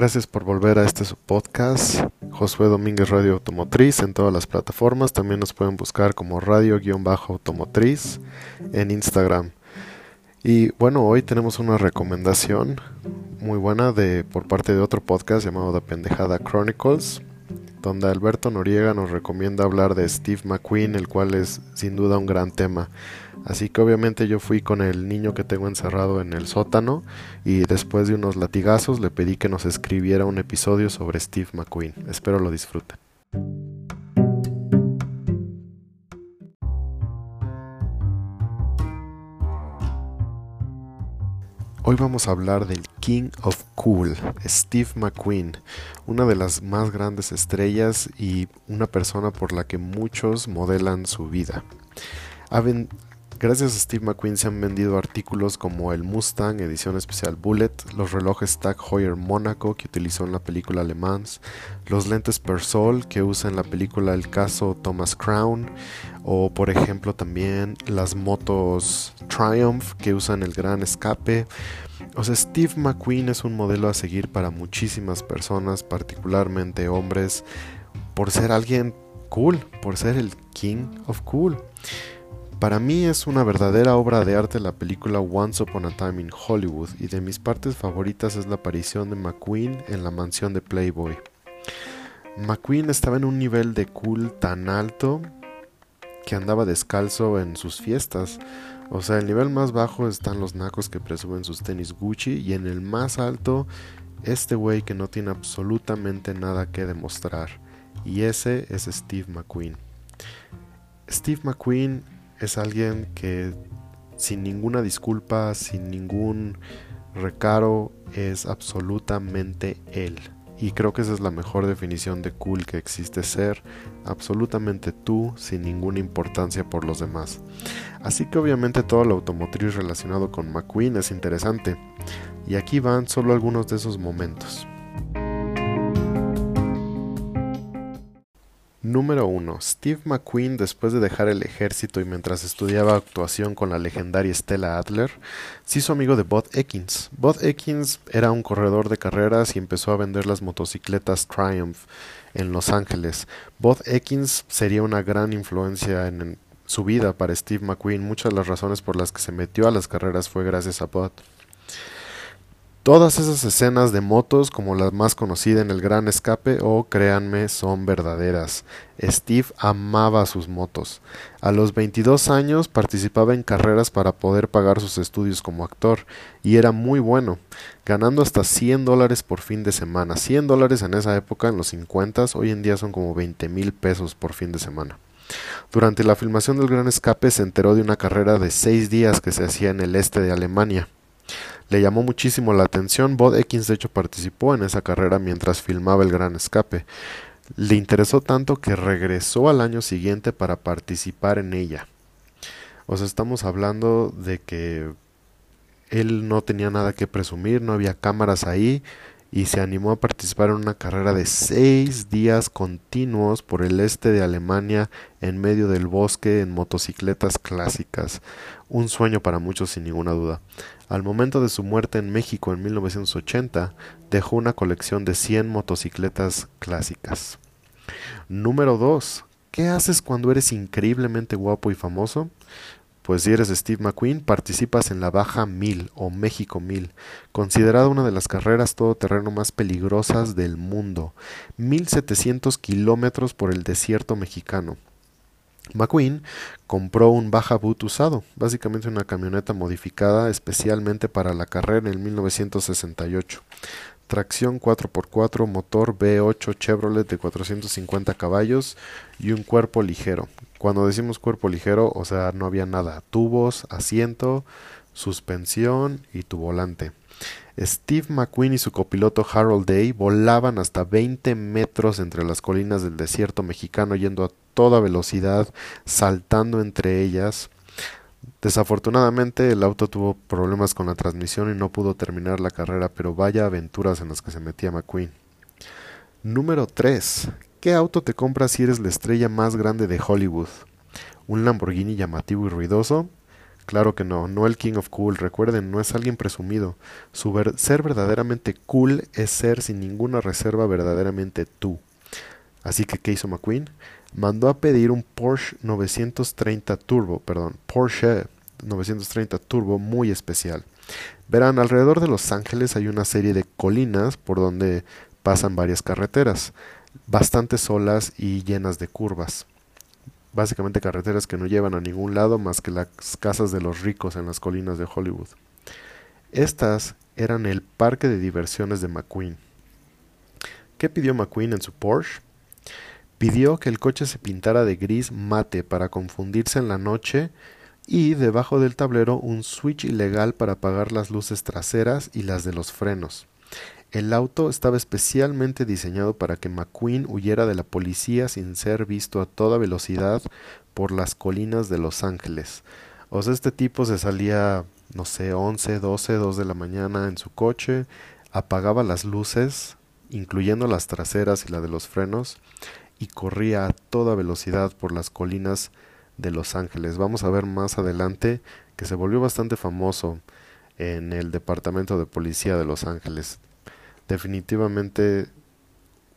Gracias por volver a este podcast, Josué Domínguez Radio Automotriz en todas las plataformas. También nos pueden buscar como radio-automotriz en Instagram. Y bueno, hoy tenemos una recomendación muy buena de por parte de otro podcast llamado The Pendejada Chronicles donde Alberto Noriega nos recomienda hablar de Steve McQueen, el cual es sin duda un gran tema. Así que obviamente yo fui con el niño que tengo encerrado en el sótano y después de unos latigazos le pedí que nos escribiera un episodio sobre Steve McQueen. Espero lo disfruten. Hoy vamos a hablar del King of Cool, Steve McQueen, una de las más grandes estrellas y una persona por la que muchos modelan su vida. Gracias a Steve McQueen se han vendido artículos como el Mustang edición especial Bullet, los relojes Tag Heuer Monaco que utilizó en la película Le Mans, los lentes Persol que usa en la película El caso Thomas Crown, o por ejemplo también las motos Triumph que usan el gran escape. O sea, Steve McQueen es un modelo a seguir para muchísimas personas, particularmente hombres, por ser alguien cool, por ser el King of Cool. Para mí es una verdadera obra de arte la película Once Upon a Time in Hollywood y de mis partes favoritas es la aparición de McQueen en la mansión de Playboy. McQueen estaba en un nivel de cool tan alto que andaba descalzo en sus fiestas. O sea, el nivel más bajo están los nacos que presumen sus tenis Gucci y en el más alto este güey que no tiene absolutamente nada que demostrar. Y ese es Steve McQueen. Steve McQueen es alguien que sin ninguna disculpa, sin ningún recaro, es absolutamente él. Y creo que esa es la mejor definición de cool que existe ser, absolutamente tú, sin ninguna importancia por los demás. Así que obviamente todo lo automotriz relacionado con McQueen es interesante. Y aquí van solo algunos de esos momentos. Número 1. Steve McQueen, después de dejar el ejército y mientras estudiaba actuación con la legendaria Stella Adler, se hizo amigo de Bud Ekins. Bud Ekins era un corredor de carreras y empezó a vender las motocicletas Triumph en Los Ángeles. Bud Ekins sería una gran influencia en su vida para Steve McQueen. Muchas de las razones por las que se metió a las carreras fue gracias a Bud. Todas esas escenas de motos, como la más conocida en El Gran Escape o Créanme, son verdaderas. Steve amaba sus motos. A los 22 años participaba en carreras para poder pagar sus estudios como actor y era muy bueno, ganando hasta 100 dólares por fin de semana. 100 dólares en esa época, en los 50, hoy en día son como 20 mil pesos por fin de semana. Durante la filmación del Gran Escape se enteró de una carrera de 6 días que se hacía en el este de Alemania. Le llamó muchísimo la atención. Bod Ekins de hecho participó en esa carrera mientras filmaba El Gran Escape. Le interesó tanto que regresó al año siguiente para participar en ella. O sea, estamos hablando de que él no tenía nada que presumir, no había cámaras ahí y se animó a participar en una carrera de seis días continuos por el este de Alemania en medio del bosque en motocicletas clásicas. Un sueño para muchos sin ninguna duda. Al momento de su muerte en México en 1980, dejó una colección de 100 motocicletas clásicas. Número 2. ¿Qué haces cuando eres increíblemente guapo y famoso? Pues si eres Steve McQueen, participas en la Baja 1000 o México 1000, considerada una de las carreras todoterreno más peligrosas del mundo, 1700 kilómetros por el desierto mexicano. McQueen compró un Baja Boot usado, básicamente una camioneta modificada especialmente para la carrera en 1968 tracción 4x4, motor V8 Chevrolet de 450 caballos y un cuerpo ligero. Cuando decimos cuerpo ligero, o sea, no había nada, tubos, asiento, suspensión y tu volante. Steve McQueen y su copiloto Harold Day volaban hasta 20 metros entre las colinas del desierto mexicano yendo a toda velocidad, saltando entre ellas Desafortunadamente el auto tuvo problemas con la transmisión y no pudo terminar la carrera, pero vaya aventuras en las que se metía McQueen. Número 3. ¿Qué auto te compras si eres la estrella más grande de Hollywood? ¿Un Lamborghini llamativo y ruidoso? claro que no, no el King of Cool, recuerden, no es alguien presumido. Su ser verdaderamente cool es ser sin ninguna reserva verdaderamente tú. Así que, ¿qué hizo McQueen? Mandó a pedir un Porsche 930 Turbo, perdón, Porsche 930 Turbo muy especial. Verán, alrededor de Los Ángeles hay una serie de colinas por donde pasan varias carreteras, bastante solas y llenas de curvas. Básicamente carreteras que no llevan a ningún lado más que las casas de los ricos en las colinas de Hollywood. Estas eran el parque de diversiones de McQueen. ¿Qué pidió McQueen en su Porsche? Pidió que el coche se pintara de gris mate para confundirse en la noche y debajo del tablero un switch ilegal para apagar las luces traseras y las de los frenos. El auto estaba especialmente diseñado para que McQueen huyera de la policía sin ser visto a toda velocidad por las colinas de Los Ángeles. O sea, este tipo se salía, no sé, 11, 12, 2 de la mañana en su coche, apagaba las luces, incluyendo las traseras y la de los frenos, y corría a toda velocidad por las colinas de Los Ángeles. Vamos a ver más adelante que se volvió bastante famoso en el departamento de policía de Los Ángeles. Definitivamente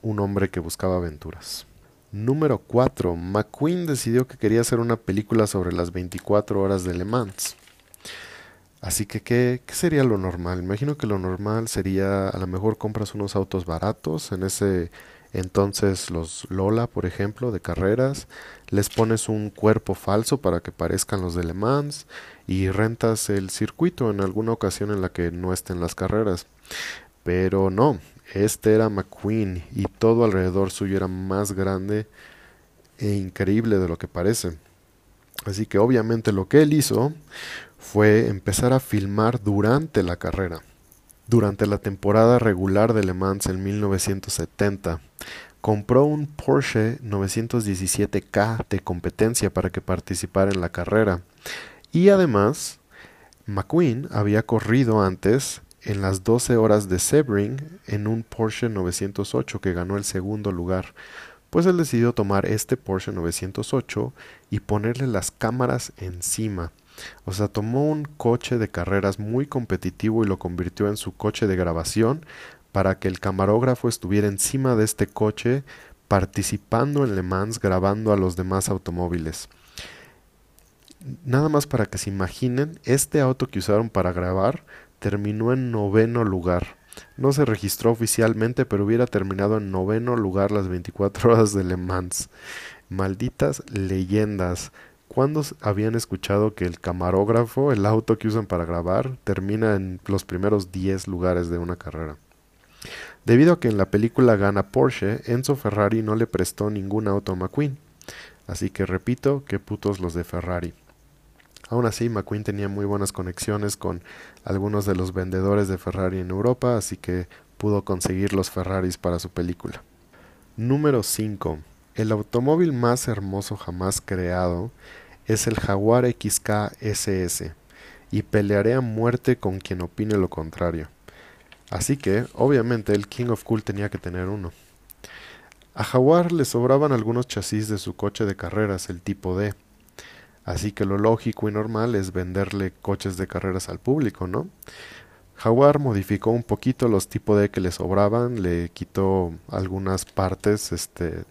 un hombre que buscaba aventuras. Número 4. McQueen decidió que quería hacer una película sobre las 24 horas de Le Mans. Así que, ¿qué, ¿qué, sería lo normal? Imagino que lo normal sería, a lo mejor compras unos autos baratos en ese entonces los Lola, por ejemplo, de carreras, les pones un cuerpo falso para que parezcan los de Le Mans y rentas el circuito en alguna ocasión en la que no estén las carreras. Pero no, este era McQueen y todo alrededor suyo era más grande e increíble de lo que parece. Así que obviamente lo que él hizo fue empezar a filmar durante la carrera durante la temporada regular de Le Mans en 1970. Compró un Porsche 917K de competencia para que participara en la carrera. Y además, McQueen había corrido antes en las 12 horas de Sebring en un Porsche 908 que ganó el segundo lugar. Pues él decidió tomar este Porsche 908 y ponerle las cámaras encima o sea, tomó un coche de carreras muy competitivo y lo convirtió en su coche de grabación para que el camarógrafo estuviera encima de este coche participando en Le Mans grabando a los demás automóviles. Nada más para que se imaginen, este auto que usaron para grabar terminó en noveno lugar. No se registró oficialmente, pero hubiera terminado en noveno lugar las 24 horas de Le Mans. Malditas leyendas. ¿Cuándo habían escuchado que el camarógrafo, el auto que usan para grabar, termina en los primeros 10 lugares de una carrera? Debido a que en la película gana Porsche, Enzo Ferrari no le prestó ningún auto a McQueen. Así que repito, qué putos los de Ferrari. Aún así, McQueen tenía muy buenas conexiones con algunos de los vendedores de Ferrari en Europa, así que pudo conseguir los Ferraris para su película. Número 5. El automóvil más hermoso jamás creado es el Jaguar XK SS y pelearé a muerte con quien opine lo contrario. Así que, obviamente, el King of Cool tenía que tener uno. A Jaguar le sobraban algunos chasis de su coche de carreras, el tipo D. Así que lo lógico y normal es venderle coches de carreras al público, ¿no? Jaguar modificó un poquito los tipo D que le sobraban, le quitó algunas partes este,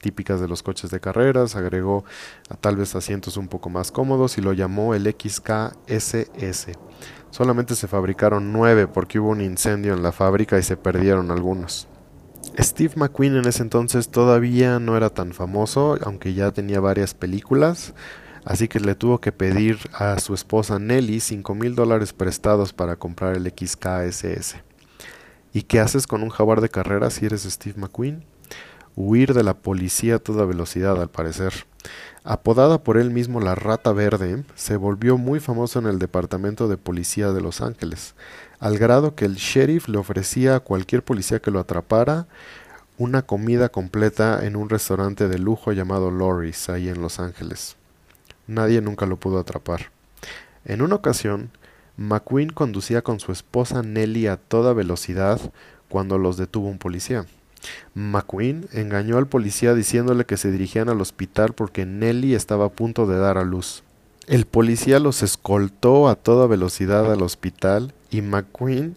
típicas de los coches de carreras, agregó a tal vez asientos un poco más cómodos y lo llamó el XKSS. Solamente se fabricaron nueve porque hubo un incendio en la fábrica y se perdieron algunos. Steve McQueen en ese entonces todavía no era tan famoso, aunque ya tenía varias películas, así que le tuvo que pedir a su esposa Nelly cinco mil dólares prestados para comprar el XKSS. ¿Y qué haces con un jaguar de carreras si eres Steve McQueen? huir de la policía a toda velocidad al parecer. Apodada por él mismo la Rata Verde, se volvió muy famoso en el Departamento de Policía de Los Ángeles, al grado que el sheriff le ofrecía a cualquier policía que lo atrapara una comida completa en un restaurante de lujo llamado Lori's ahí en Los Ángeles. Nadie nunca lo pudo atrapar. En una ocasión, McQueen conducía con su esposa Nelly a toda velocidad cuando los detuvo un policía. McQueen engañó al policía diciéndole que se dirigían al hospital porque Nelly estaba a punto de dar a luz. El policía los escoltó a toda velocidad al hospital y McQueen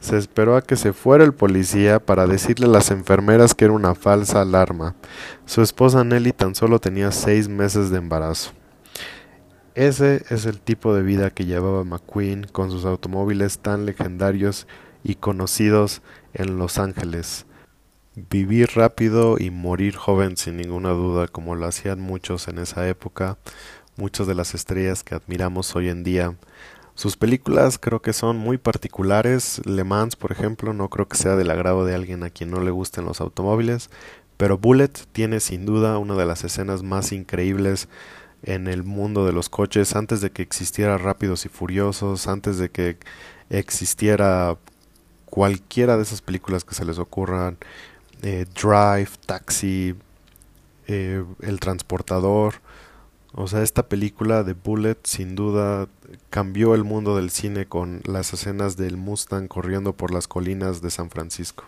se esperó a que se fuera el policía para decirle a las enfermeras que era una falsa alarma. Su esposa Nelly tan solo tenía seis meses de embarazo. Ese es el tipo de vida que llevaba McQueen con sus automóviles tan legendarios y conocidos en Los Ángeles. Vivir rápido y morir joven sin ninguna duda, como lo hacían muchos en esa época, muchas de las estrellas que admiramos hoy en día. Sus películas creo que son muy particulares. Le Mans, por ejemplo, no creo que sea del agrado de alguien a quien no le gusten los automóviles, pero Bullet tiene sin duda una de las escenas más increíbles en el mundo de los coches antes de que existiera Rápidos y Furiosos, antes de que existiera cualquiera de esas películas que se les ocurran, eh, Drive, Taxi, eh, El Transportador, o sea, esta película de Bullet sin duda cambió el mundo del cine con las escenas del Mustang corriendo por las colinas de San Francisco.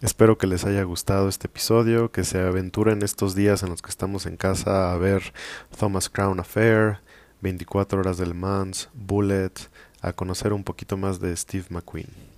Espero que les haya gustado este episodio, que se aventuren estos días en los que estamos en casa a ver Thomas Crown Affair, 24 horas del Mans, Bullet, a conocer un poquito más de Steve McQueen.